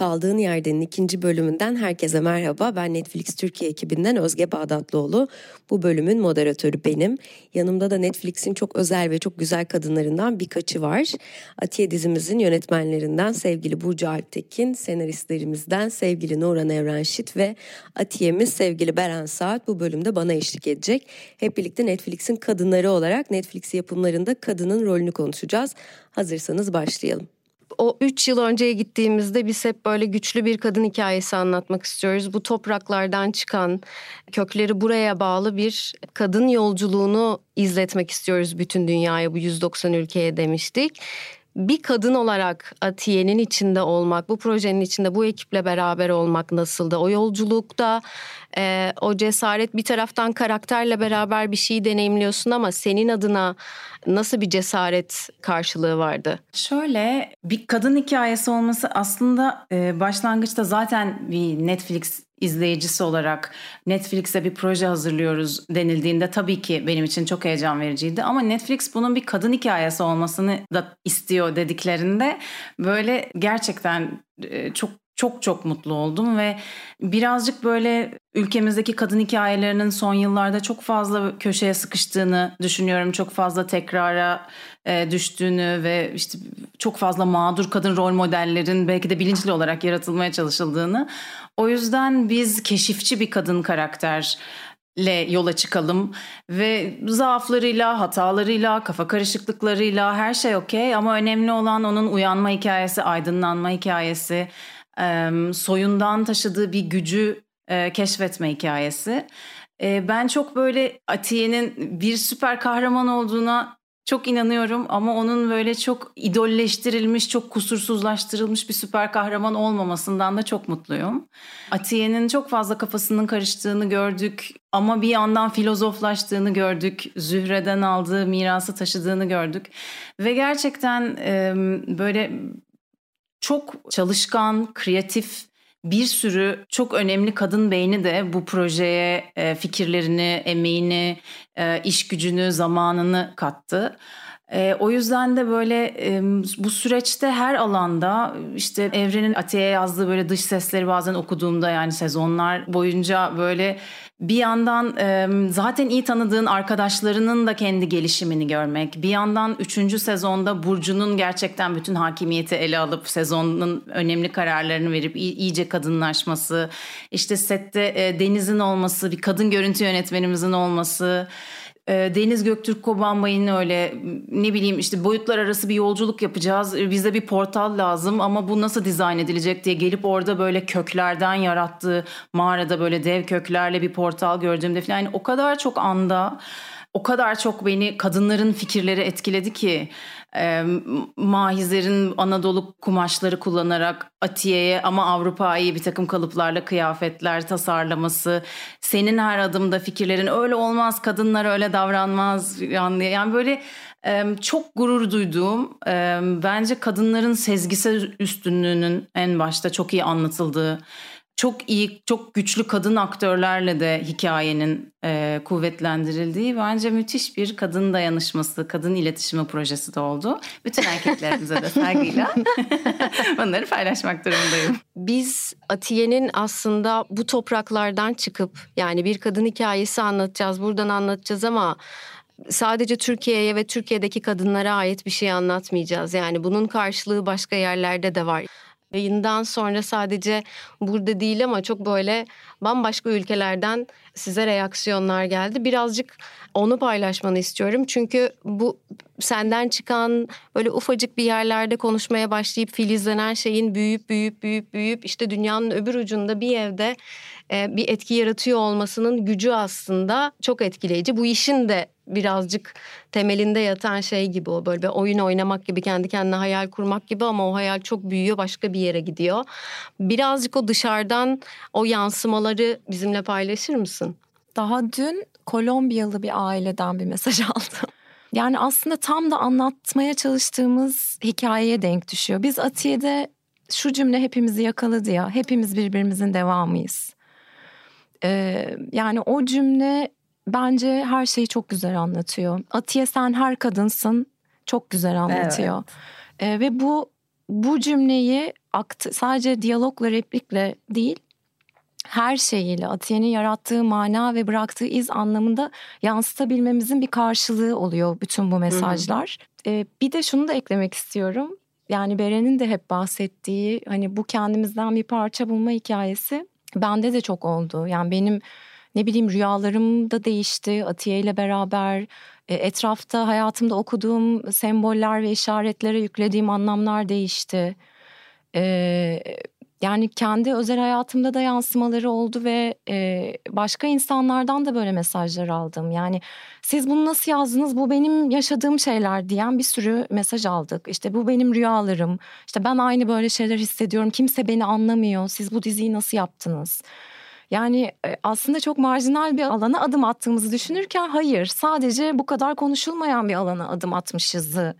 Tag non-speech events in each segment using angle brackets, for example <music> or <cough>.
Kaldığın Yerden'in ikinci bölümünden herkese merhaba. Ben Netflix Türkiye ekibinden Özge Bağdatlıoğlu. Bu bölümün moderatörü benim. Yanımda da Netflix'in çok özel ve çok güzel kadınlarından birkaçı var. Atiye dizimizin yönetmenlerinden sevgili Burcu Alptekin, senaristlerimizden sevgili Nurhan Evrenşit ve Atiye'miz sevgili Beren Saat bu bölümde bana eşlik edecek. Hep birlikte Netflix'in kadınları olarak Netflix yapımlarında kadının rolünü konuşacağız. Hazırsanız başlayalım o 3 yıl önceye gittiğimizde biz hep böyle güçlü bir kadın hikayesi anlatmak istiyoruz. Bu topraklardan çıkan, kökleri buraya bağlı bir kadın yolculuğunu izletmek istiyoruz bütün dünyaya bu 190 ülkeye demiştik bir kadın olarak Atiye'nin içinde olmak, bu projenin içinde bu ekiple beraber olmak nasıldı? O yolculukta e, o cesaret bir taraftan karakterle beraber bir şeyi deneyimliyorsun ama senin adına nasıl bir cesaret karşılığı vardı? Şöyle bir kadın hikayesi olması aslında e, başlangıçta zaten bir Netflix izleyicisi olarak Netflix'e bir proje hazırlıyoruz denildiğinde tabii ki benim için çok heyecan vericiydi. Ama Netflix bunun bir kadın hikayesi olmasını da istiyor dediklerinde böyle gerçekten e, çok çok çok mutlu oldum ve birazcık böyle ülkemizdeki kadın hikayelerinin son yıllarda çok fazla köşeye sıkıştığını düşünüyorum. Çok fazla tekrara e, düştüğünü ve işte çok fazla mağdur kadın rol modellerin belki de bilinçli olarak yaratılmaya çalışıldığını. O yüzden biz keşifçi bir kadın karakter le yola çıkalım ve zaaflarıyla, hatalarıyla, kafa karışıklıklarıyla her şey okey ama önemli olan onun uyanma hikayesi, aydınlanma hikayesi, soyundan taşıdığı bir gücü keşfetme hikayesi. Ben çok böyle Atiye'nin bir süper kahraman olduğuna çok inanıyorum ama onun böyle çok idolleştirilmiş, çok kusursuzlaştırılmış bir süper kahraman olmamasından da çok mutluyum. Atiye'nin çok fazla kafasının karıştığını gördük ama bir yandan filozoflaştığını gördük. Zühre'den aldığı mirası taşıdığını gördük. Ve gerçekten böyle çok çalışkan, kreatif bir sürü çok önemli kadın beyni de bu projeye e, fikirlerini, emeğini, e, iş gücünü, zamanını kattı. E, o yüzden de böyle bu süreçte her alanda işte Evren'in Atiye'ye yazdığı böyle dış sesleri bazen okuduğumda yani sezonlar boyunca böyle bir yandan zaten iyi tanıdığın arkadaşlarının da kendi gelişimini görmek. Bir yandan üçüncü sezonda Burcu'nun gerçekten bütün hakimiyeti ele alıp sezonun önemli kararlarını verip iyice kadınlaşması. işte sette Deniz'in olması, bir kadın görüntü yönetmenimizin olması Deniz Göktürk Kobanbay'ın öyle ne bileyim işte boyutlar arası bir yolculuk yapacağız. Bize bir portal lazım ama bu nasıl dizayn edilecek diye gelip orada böyle köklerden yarattığı mağarada böyle dev köklerle bir portal gördüğümde falan yani o kadar çok anda o kadar çok beni kadınların fikirleri etkiledi ki e, Mahizer'in Anadolu kumaşları kullanarak Atiye'ye ama Avrupa'yı bir takım kalıplarla kıyafetler tasarlaması, senin her adımda fikirlerin öyle olmaz, kadınlar öyle davranmaz yani, yani böyle e, çok gurur duyduğum, e, bence kadınların sezgisel üstünlüğünün en başta çok iyi anlatıldığı çok iyi, çok güçlü kadın aktörlerle de hikayenin e, kuvvetlendirildiği bence müthiş bir kadın dayanışması, kadın iletişimi projesi de oldu. Bütün erkeklerimize de saygıyla <laughs> bunları paylaşmak durumundayım. Biz Atiye'nin aslında bu topraklardan çıkıp yani bir kadın hikayesi anlatacağız, buradan anlatacağız ama sadece Türkiye'ye ve Türkiye'deki kadınlara ait bir şey anlatmayacağız. Yani bunun karşılığı başka yerlerde de var. Yayından sonra sadece burada değil ama çok böyle bambaşka ülkelerden size reaksiyonlar geldi. Birazcık onu paylaşmanı istiyorum. Çünkü bu senden çıkan böyle ufacık bir yerlerde konuşmaya başlayıp filizlenen şeyin büyüyüp büyüyüp büyüyüp büyüyüp işte dünyanın öbür ucunda bir evde e, bir etki yaratıyor olmasının gücü aslında çok etkileyici. Bu işin de birazcık temelinde yatan şey gibi o böyle bir oyun oynamak gibi kendi kendine hayal kurmak gibi ama o hayal çok büyüyor başka bir yere gidiyor. Birazcık o dışarıdan o yansımaları bizimle paylaşır mısın? Daha dün Kolombiyalı bir aileden bir mesaj <laughs> aldım. Yani aslında tam da anlatmaya çalıştığımız hikayeye denk düşüyor. Biz Atiye'de şu cümle hepimizi yakaladı ya. Hepimiz birbirimizin devamıyız. Ee, yani o cümle bence her şeyi çok güzel anlatıyor. Atiye sen her kadınsın çok güzel anlatıyor. Evet. Ee, ve bu bu cümleyi sadece diyalogla replikle değil her şeyiyle Atiye'nin yarattığı mana ve bıraktığı iz anlamında yansıtabilmemizin bir karşılığı oluyor bütün bu mesajlar. Hı hı. Ee, bir de şunu da eklemek istiyorum. Yani Beren'in de hep bahsettiği hani bu kendimizden bir parça bulma hikayesi bende de çok oldu. Yani benim ne bileyim rüyalarım da değişti Atiye ile beraber. E, etrafta hayatımda okuduğum semboller ve işaretlere yüklediğim anlamlar değişti. Ee, yani kendi özel hayatımda da yansımaları oldu ve e, başka insanlardan da böyle mesajlar aldım. Yani siz bunu nasıl yazdınız? Bu benim yaşadığım şeyler diyen bir sürü mesaj aldık. İşte bu benim rüyalarım. İşte ben aynı böyle şeyler hissediyorum. Kimse beni anlamıyor. Siz bu diziyi nasıl yaptınız? Yani aslında çok marjinal bir alana adım attığımızı düşünürken hayır sadece bu kadar konuşulmayan bir alana adım atmışızı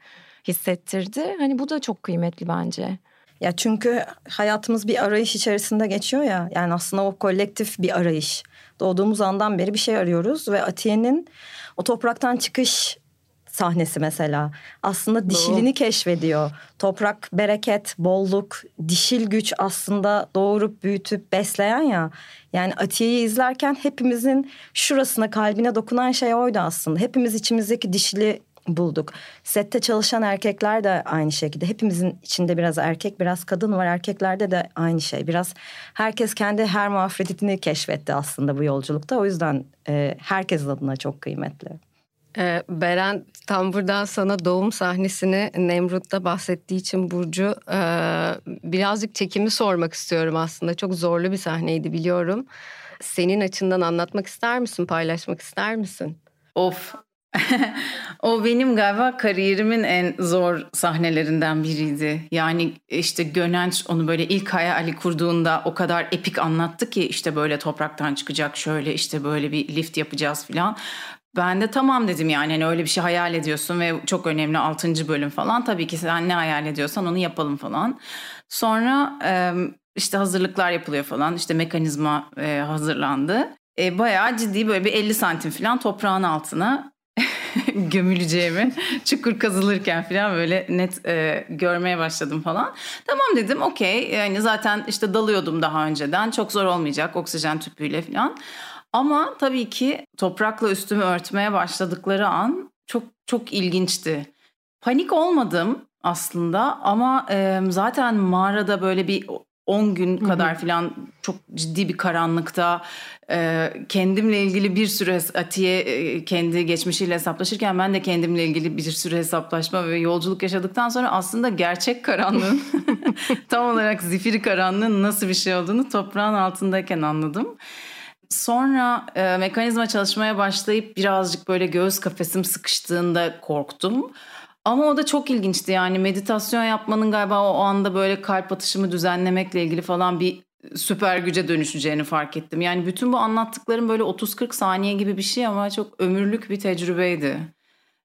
hissettirdi. Hani bu da çok kıymetli bence. Ya çünkü hayatımız bir arayış içerisinde geçiyor ya. Yani aslında o kolektif bir arayış. Doğduğumuz andan beri bir şey arıyoruz ve Atiye'nin o topraktan çıkış sahnesi mesela aslında dişilini Doğru. keşfediyor. Toprak bereket, bolluk, dişil güç aslında doğurup büyütüp besleyen ya. Yani Atiye'yi izlerken hepimizin şurasına kalbine dokunan şey oydu aslında. Hepimiz içimizdeki dişili bulduk. Sette çalışan erkekler de aynı şekilde. Hepimizin içinde biraz erkek, biraz kadın var. Erkeklerde de aynı şey. Biraz herkes kendi her muafreditini keşfetti aslında bu yolculukta. O yüzden e, herkes adına çok kıymetli. Ee, Beren tam buradan sana doğum sahnesini Nemrut'ta bahsettiği için Burcu e, birazcık çekimi sormak istiyorum aslında. Çok zorlu bir sahneydi biliyorum. Senin açından anlatmak ister misin, paylaşmak ister misin? Of o benim galiba kariyerimin en zor sahnelerinden biriydi. Yani işte Gönenç onu böyle ilk hayali kurduğunda o kadar epik anlattı ki işte böyle topraktan çıkacak şöyle işte böyle bir lift yapacağız filan. Ben de tamam dedim yani hani öyle bir şey hayal ediyorsun ve çok önemli 6. bölüm falan. Tabii ki sen ne hayal ediyorsan onu yapalım falan. Sonra işte hazırlıklar yapılıyor falan. İşte mekanizma hazırlandı. E, bayağı ciddi böyle bir 50 santim falan toprağın altına <laughs> gömüleceğimi çukur kazılırken falan böyle net e, görmeye başladım falan. Tamam dedim okey yani zaten işte dalıyordum daha önceden çok zor olmayacak oksijen tüpüyle falan. Ama tabii ki toprakla üstümü örtmeye başladıkları an çok çok ilginçti. Panik olmadım aslında ama e, zaten mağarada böyle bir 10 gün kadar falan çok ciddi bir karanlıkta e, kendimle ilgili bir sürü Atiye e, kendi geçmişiyle hesaplaşırken ben de kendimle ilgili bir sürü hesaplaşma ve yolculuk yaşadıktan sonra aslında gerçek karanlığın <laughs> tam olarak zifiri karanlığın nasıl bir şey olduğunu toprağın altındayken anladım. Sonra e, mekanizma çalışmaya başlayıp birazcık böyle göğüs kafesim sıkıştığında korktum. Ama o da çok ilginçti yani meditasyon yapmanın galiba o anda böyle kalp atışımı düzenlemekle ilgili falan bir süper güce dönüşeceğini fark ettim. Yani bütün bu anlattıklarım böyle 30-40 saniye gibi bir şey ama çok ömürlük bir tecrübeydi.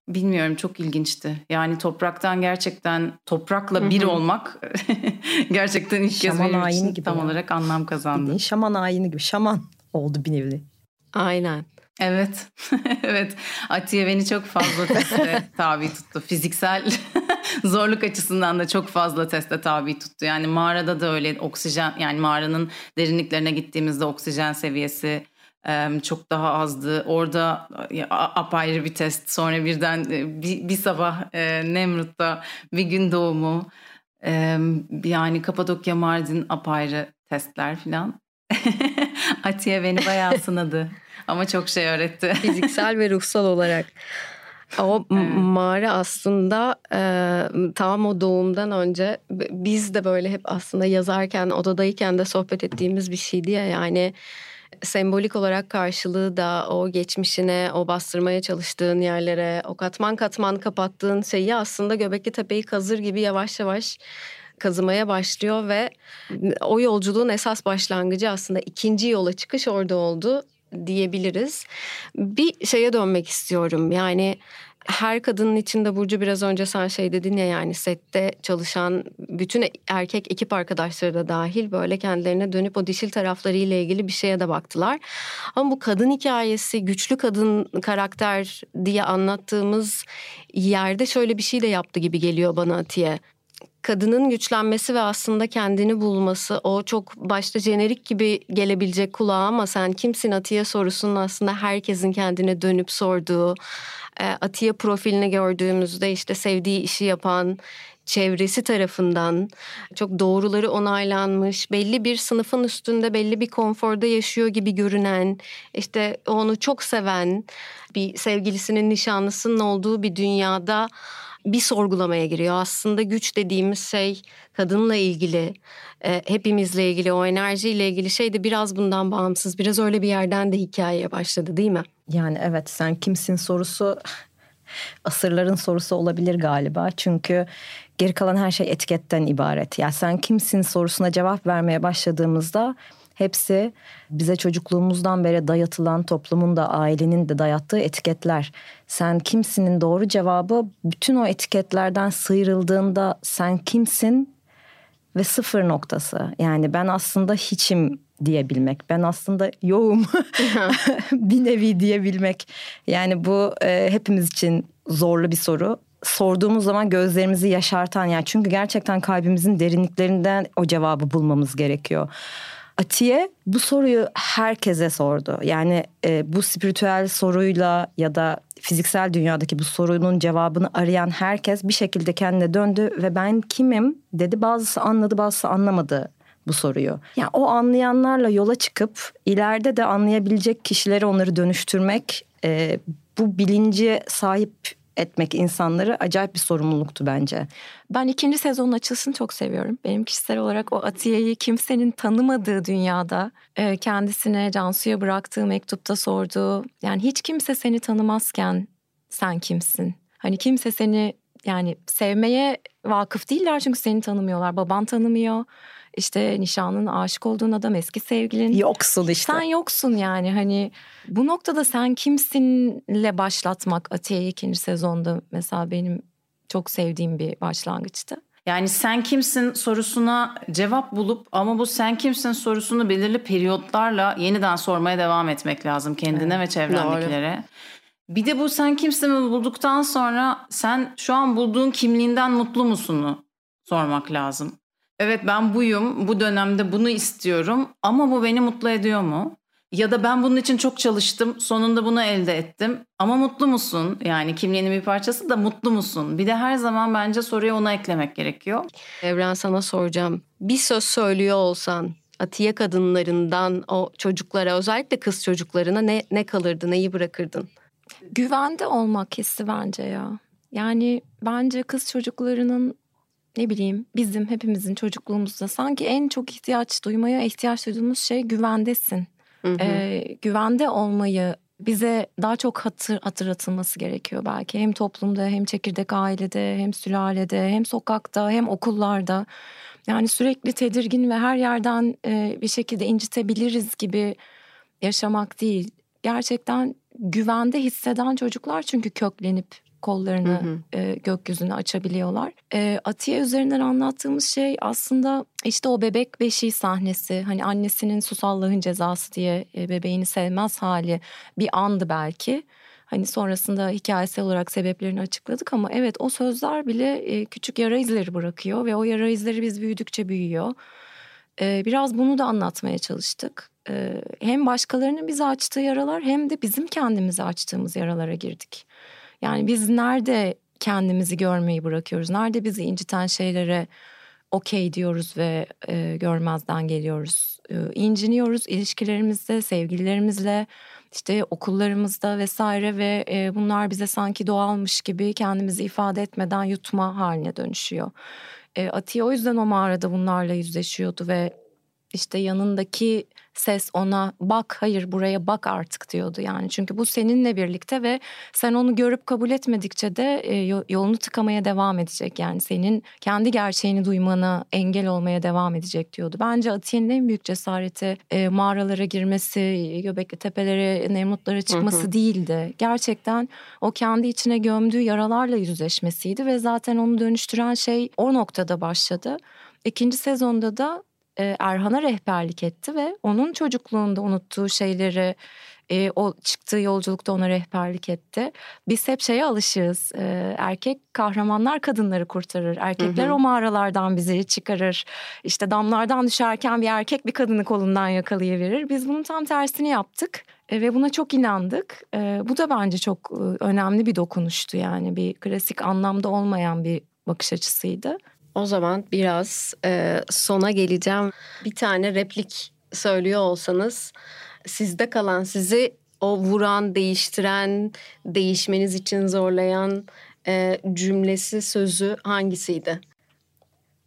Bilmiyorum çok ilginçti. Yani topraktan gerçekten toprakla bir olmak <laughs> gerçekten ilk kez Şaman benim için gibi tam ya. olarak anlam kazandı. Şaman ayini gibi şaman oldu bir nevi. Aynen. Evet, <laughs> evet. Atiye beni çok fazla <laughs> teste tabi tuttu. Fiziksel <laughs> zorluk açısından da çok fazla teste tabi tuttu. Yani mağarada da öyle oksijen, yani mağaranın derinliklerine gittiğimizde oksijen seviyesi çok daha azdı. Orada apayrı bir test. Sonra birden bir, bir sabah Nemrut'ta bir gün doğumu. Yani Kapadokya Mardin apayrı testler falan. Atiye beni bayağı sınadı. Ama çok şey öğretti. <laughs> Fiziksel ve ruhsal olarak. O evet. mağara aslında e, tam o doğumdan önce biz de böyle hep aslında yazarken odadayken de sohbet ettiğimiz bir şeydi ya yani sembolik olarak karşılığı da o geçmişine, o bastırmaya çalıştığın yerlere, o katman katman kapattığın şeyi aslında Göbekli Tepe'yi kazır gibi yavaş yavaş kazımaya başlıyor ve o yolculuğun esas başlangıcı aslında ikinci yola çıkış orada oldu diyebiliriz. Bir şeye dönmek istiyorum. Yani her kadının içinde Burcu biraz önce sen şey dedin ya yani sette çalışan bütün erkek ekip arkadaşları da dahil böyle kendilerine dönüp o dişil tarafları ile ilgili bir şeye de baktılar. Ama bu kadın hikayesi güçlü kadın karakter diye anlattığımız yerde şöyle bir şey de yaptı gibi geliyor bana Atiye kadının güçlenmesi ve aslında kendini bulması o çok başta jenerik gibi gelebilecek kulağa ama sen kimsin Atiye sorusunun aslında herkesin kendine dönüp sorduğu e, Atiye profilini gördüğümüzde işte sevdiği işi yapan çevresi tarafından çok doğruları onaylanmış, belli bir sınıfın üstünde belli bir konforda yaşıyor gibi görünen, işte onu çok seven bir sevgilisinin nişanlısının olduğu bir dünyada bir sorgulamaya giriyor. Aslında güç dediğimiz şey kadınla ilgili, e, hepimizle ilgili, o enerjiyle ilgili şey de biraz bundan bağımsız. Biraz öyle bir yerden de hikayeye başladı değil mi? Yani evet sen kimsin sorusu asırların sorusu olabilir galiba. Çünkü geri kalan her şey etiketten ibaret. Ya sen kimsin sorusuna cevap vermeye başladığımızda hepsi bize çocukluğumuzdan beri dayatılan toplumun da ailenin de dayattığı etiketler. Sen kimsinin doğru cevabı bütün o etiketlerden sıyrıldığında sen kimsin ve sıfır noktası. Yani ben aslında hiçim diyebilmek. Ben aslında yoğum <laughs> <laughs> bir nevi diyebilmek. Yani bu e, hepimiz için zorlu bir soru. Sorduğumuz zaman gözlerimizi yaşartan yani çünkü gerçekten kalbimizin derinliklerinden o cevabı bulmamız gerekiyor. Atiye bu soruyu herkese sordu. Yani e, bu spiritüel soruyla ya da fiziksel dünyadaki bu sorunun cevabını arayan herkes bir şekilde kendine döndü ve ben kimim dedi. Bazısı anladı, bazısı anlamadı bu soruyu. Yani o anlayanlarla yola çıkıp ileride de anlayabilecek kişilere onları dönüştürmek, e, bu bilinci sahip etmek insanları acayip bir sorumluluktu bence. Ben ikinci sezonun açılışını çok seviyorum. Benim kişisel olarak o Atiye'yi kimsenin tanımadığı dünyada e, kendisine Cansu'ya bıraktığı mektupta sorduğu yani hiç kimse seni tanımazken sen kimsin? Hani kimse seni yani sevmeye vakıf değiller çünkü seni tanımıyorlar. Baban tanımıyor. İşte nişanlının aşık olduğun adam eski sevgilin. Yoksun işte. Sen yoksun yani hani bu noktada sen kimsinle başlatmak Atiye ikinci sezonda mesela benim çok sevdiğim bir başlangıçtı. Yani sen kimsin sorusuna cevap bulup ama bu sen kimsin sorusunu belirli periyotlarla yeniden sormaya devam etmek lazım kendine evet, ve çevrendekilere. Doğru. Bir de bu sen kimsin bulduktan sonra sen şu an bulduğun kimliğinden mutlu musunu sormak lazım. Evet ben buyum, bu dönemde bunu istiyorum ama bu beni mutlu ediyor mu? Ya da ben bunun için çok çalıştım, sonunda bunu elde ettim ama mutlu musun? Yani kimliğinin bir parçası da mutlu musun? Bir de her zaman bence soruya ona eklemek gerekiyor. Evren sana soracağım. Bir söz söylüyor olsan Atiye kadınlarından o çocuklara özellikle kız çocuklarına ne, ne kalırdı, neyi bırakırdın? Güvende olmak hissi bence ya. Yani bence kız çocuklarının ne bileyim bizim hepimizin çocukluğumuzda sanki en çok ihtiyaç duymaya ihtiyaç duyduğumuz şey güvendesin. Hı hı. Ee, güvende olmayı bize daha çok hatır, hatırlatılması gerekiyor belki. Hem toplumda hem çekirdek ailede hem sülalede hem sokakta hem okullarda. Yani sürekli tedirgin ve her yerden e, bir şekilde incitebiliriz gibi yaşamak değil. Gerçekten güvende hisseden çocuklar çünkü köklenip kollarını hı hı. E, gökyüzüne açabiliyorlar. E, Atiye üzerinden anlattığımız şey aslında işte o bebek beşiği sahnesi. Hani annesinin susallığın cezası diye e, bebeğini sevmez hali bir andı belki. Hani sonrasında hikayesel olarak sebeplerini açıkladık ama evet o sözler bile e, küçük yara izleri bırakıyor ve o yara izleri biz büyüdükçe büyüyor. E, biraz bunu da anlatmaya çalıştık. E, hem başkalarının bize açtığı yaralar hem de bizim kendimize açtığımız yaralara girdik. Yani biz nerede kendimizi görmeyi bırakıyoruz? Nerede bizi inciten şeylere okey diyoruz ve e, görmezden geliyoruz? E, inciniyoruz ilişkilerimizde, sevgililerimizle, işte okullarımızda vesaire ve e, bunlar bize sanki doğalmış gibi kendimizi ifade etmeden yutma haline dönüşüyor. E, Atiye o yüzden o mağarada bunlarla yüzleşiyordu ve işte yanındaki ses ona bak hayır buraya bak artık diyordu yani. Çünkü bu seninle birlikte ve sen onu görüp kabul etmedikçe de e, yolunu tıkamaya devam edecek. Yani senin kendi gerçeğini duymana engel olmaya devam edecek diyordu. Bence Atiye'nin en büyük cesareti e, mağaralara girmesi, Göbekli Tepelere, Nemrutlara çıkması hı hı. değildi. Gerçekten o kendi içine gömdüğü yaralarla yüzleşmesiydi ve zaten onu dönüştüren şey o noktada başladı. İkinci sezonda da e, Erhan'a rehberlik etti ve onun çocukluğunda unuttuğu şeyleri E, o çıktığı yolculukta ona rehberlik etti. Biz hep şeye alışığız. E, erkek kahramanlar kadınları kurtarır. Erkekler hı hı. o mağaralardan bizi çıkarır. İşte damlardan düşerken bir erkek bir kadını kolundan yakalayıverir. Biz bunun tam tersini yaptık. E, ve buna çok inandık. E, bu da bence çok e, önemli bir dokunuştu yani bir klasik anlamda olmayan bir bakış açısıydı. O zaman biraz e, sona geleceğim. Bir tane replik söylüyor olsanız sizde kalan sizi o vuran, değiştiren, değişmeniz için zorlayan e, cümlesi, sözü hangisiydi?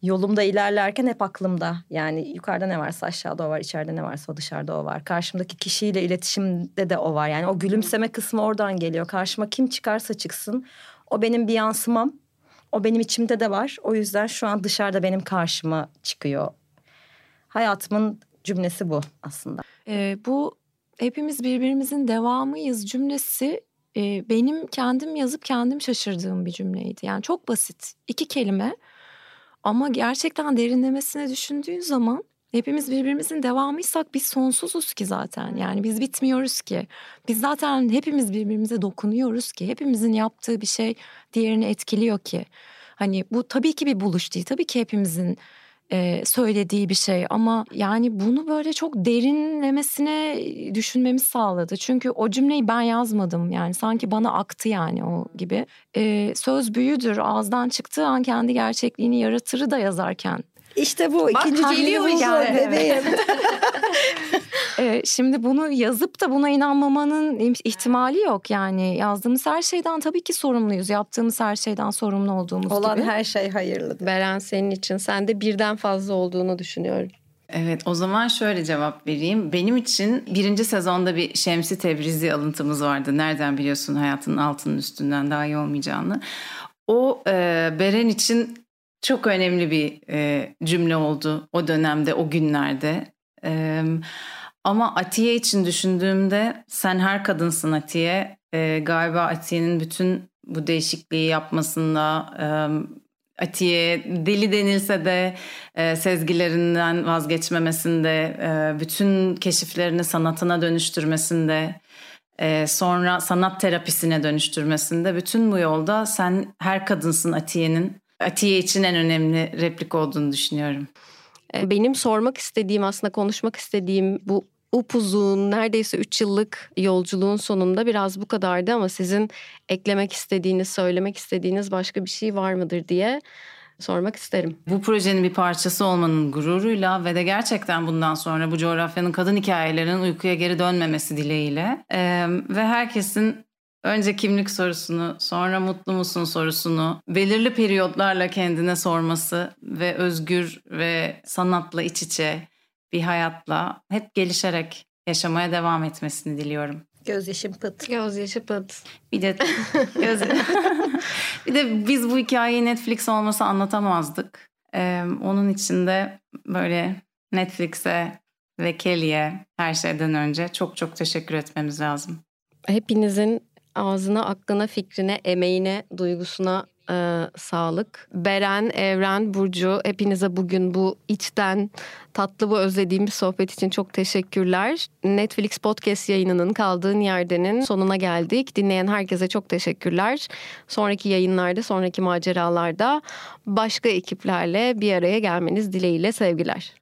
Yolumda ilerlerken hep aklımda. Yani yukarıda ne varsa aşağıda o var, içeride ne varsa o dışarıda o var. Karşımdaki kişiyle iletişimde de o var. Yani o gülümseme kısmı oradan geliyor. Karşıma kim çıkarsa çıksın o benim bir yansımam. O benim içimde de var. O yüzden şu an dışarıda benim karşıma çıkıyor. Hayatımın cümlesi bu aslında. Ee, bu hepimiz birbirimizin devamıyız cümlesi e, benim kendim yazıp kendim şaşırdığım bir cümleydi. Yani çok basit iki kelime ama gerçekten derinlemesine düşündüğün zaman hepimiz birbirimizin devamıysak biz sonsuzuz ki zaten. Yani biz bitmiyoruz ki. Biz zaten hepimiz birbirimize dokunuyoruz ki. Hepimizin yaptığı bir şey diğerini etkiliyor ki. Hani bu tabii ki bir buluş değil. Tabii ki hepimizin e, söylediği bir şey ama yani bunu böyle çok derinlemesine düşünmemiz sağladı. Çünkü o cümleyi ben yazmadım yani sanki bana aktı yani o gibi. E, söz büyüdür ağızdan çıktığı an kendi gerçekliğini yaratırı da yazarken işte bu Bak, ikinci cümlemiz yani. bebeğim. <laughs> ee, şimdi bunu yazıp da buna inanmamanın ihtimali yok yani yazdığımız her şeyden tabii ki sorumluyuz yaptığımız her şeyden sorumlu olduğumuz Olan gibi. Olan her şey hayırlı. Beren senin için sen de birden fazla olduğunu düşünüyorum. Evet o zaman şöyle cevap vereyim. Benim için birinci sezonda bir Şemsi Tebrizi alıntımız vardı. Nereden biliyorsun hayatının altının üstünden daha iyi olmayacağını. O e, Beren için çok önemli bir e, cümle oldu o dönemde, o günlerde. E, ama Atiye için düşündüğümde sen her kadınsın Atiye. E, galiba Atiye'nin bütün bu değişikliği yapmasında, e, Atiye deli denilse de e, sezgilerinden vazgeçmemesinde, e, bütün keşiflerini sanatına dönüştürmesinde, e, sonra sanat terapisine dönüştürmesinde bütün bu yolda sen her kadınsın Atiye'nin Atiye için en önemli replik olduğunu düşünüyorum. E, benim sormak istediğim aslında konuşmak istediğim bu upuzun neredeyse 3 yıllık yolculuğun sonunda biraz bu kadardı ama sizin eklemek istediğiniz, söylemek istediğiniz başka bir şey var mıdır diye sormak isterim. Bu projenin bir parçası olmanın gururuyla ve de gerçekten bundan sonra bu coğrafyanın kadın hikayelerinin uykuya geri dönmemesi dileğiyle ee, ve herkesin Önce kimlik sorusunu, sonra mutlu musun sorusunu belirli periyotlarla kendine sorması ve özgür ve sanatla iç içe bir hayatla hep gelişerek yaşamaya devam etmesini diliyorum. Gözyaşım pıt. Gözyaşı pıt. Bir de <laughs> göz... <laughs> bir de biz bu hikayeyi Netflix olmasa anlatamazdık. Ee, onun için de böyle Netflix'e ve Kelly'e her şeyden önce çok çok teşekkür etmemiz lazım. Hepinizin ağzına, aklına, fikrine, emeğine, duygusuna e, sağlık. Beren, Evren, Burcu hepinize bugün bu içten tatlı bu özlediğim bir sohbet için çok teşekkürler. Netflix podcast yayınının kaldığın yerdenin sonuna geldik. Dinleyen herkese çok teşekkürler. Sonraki yayınlarda, sonraki maceralarda başka ekiplerle bir araya gelmeniz dileğiyle sevgiler.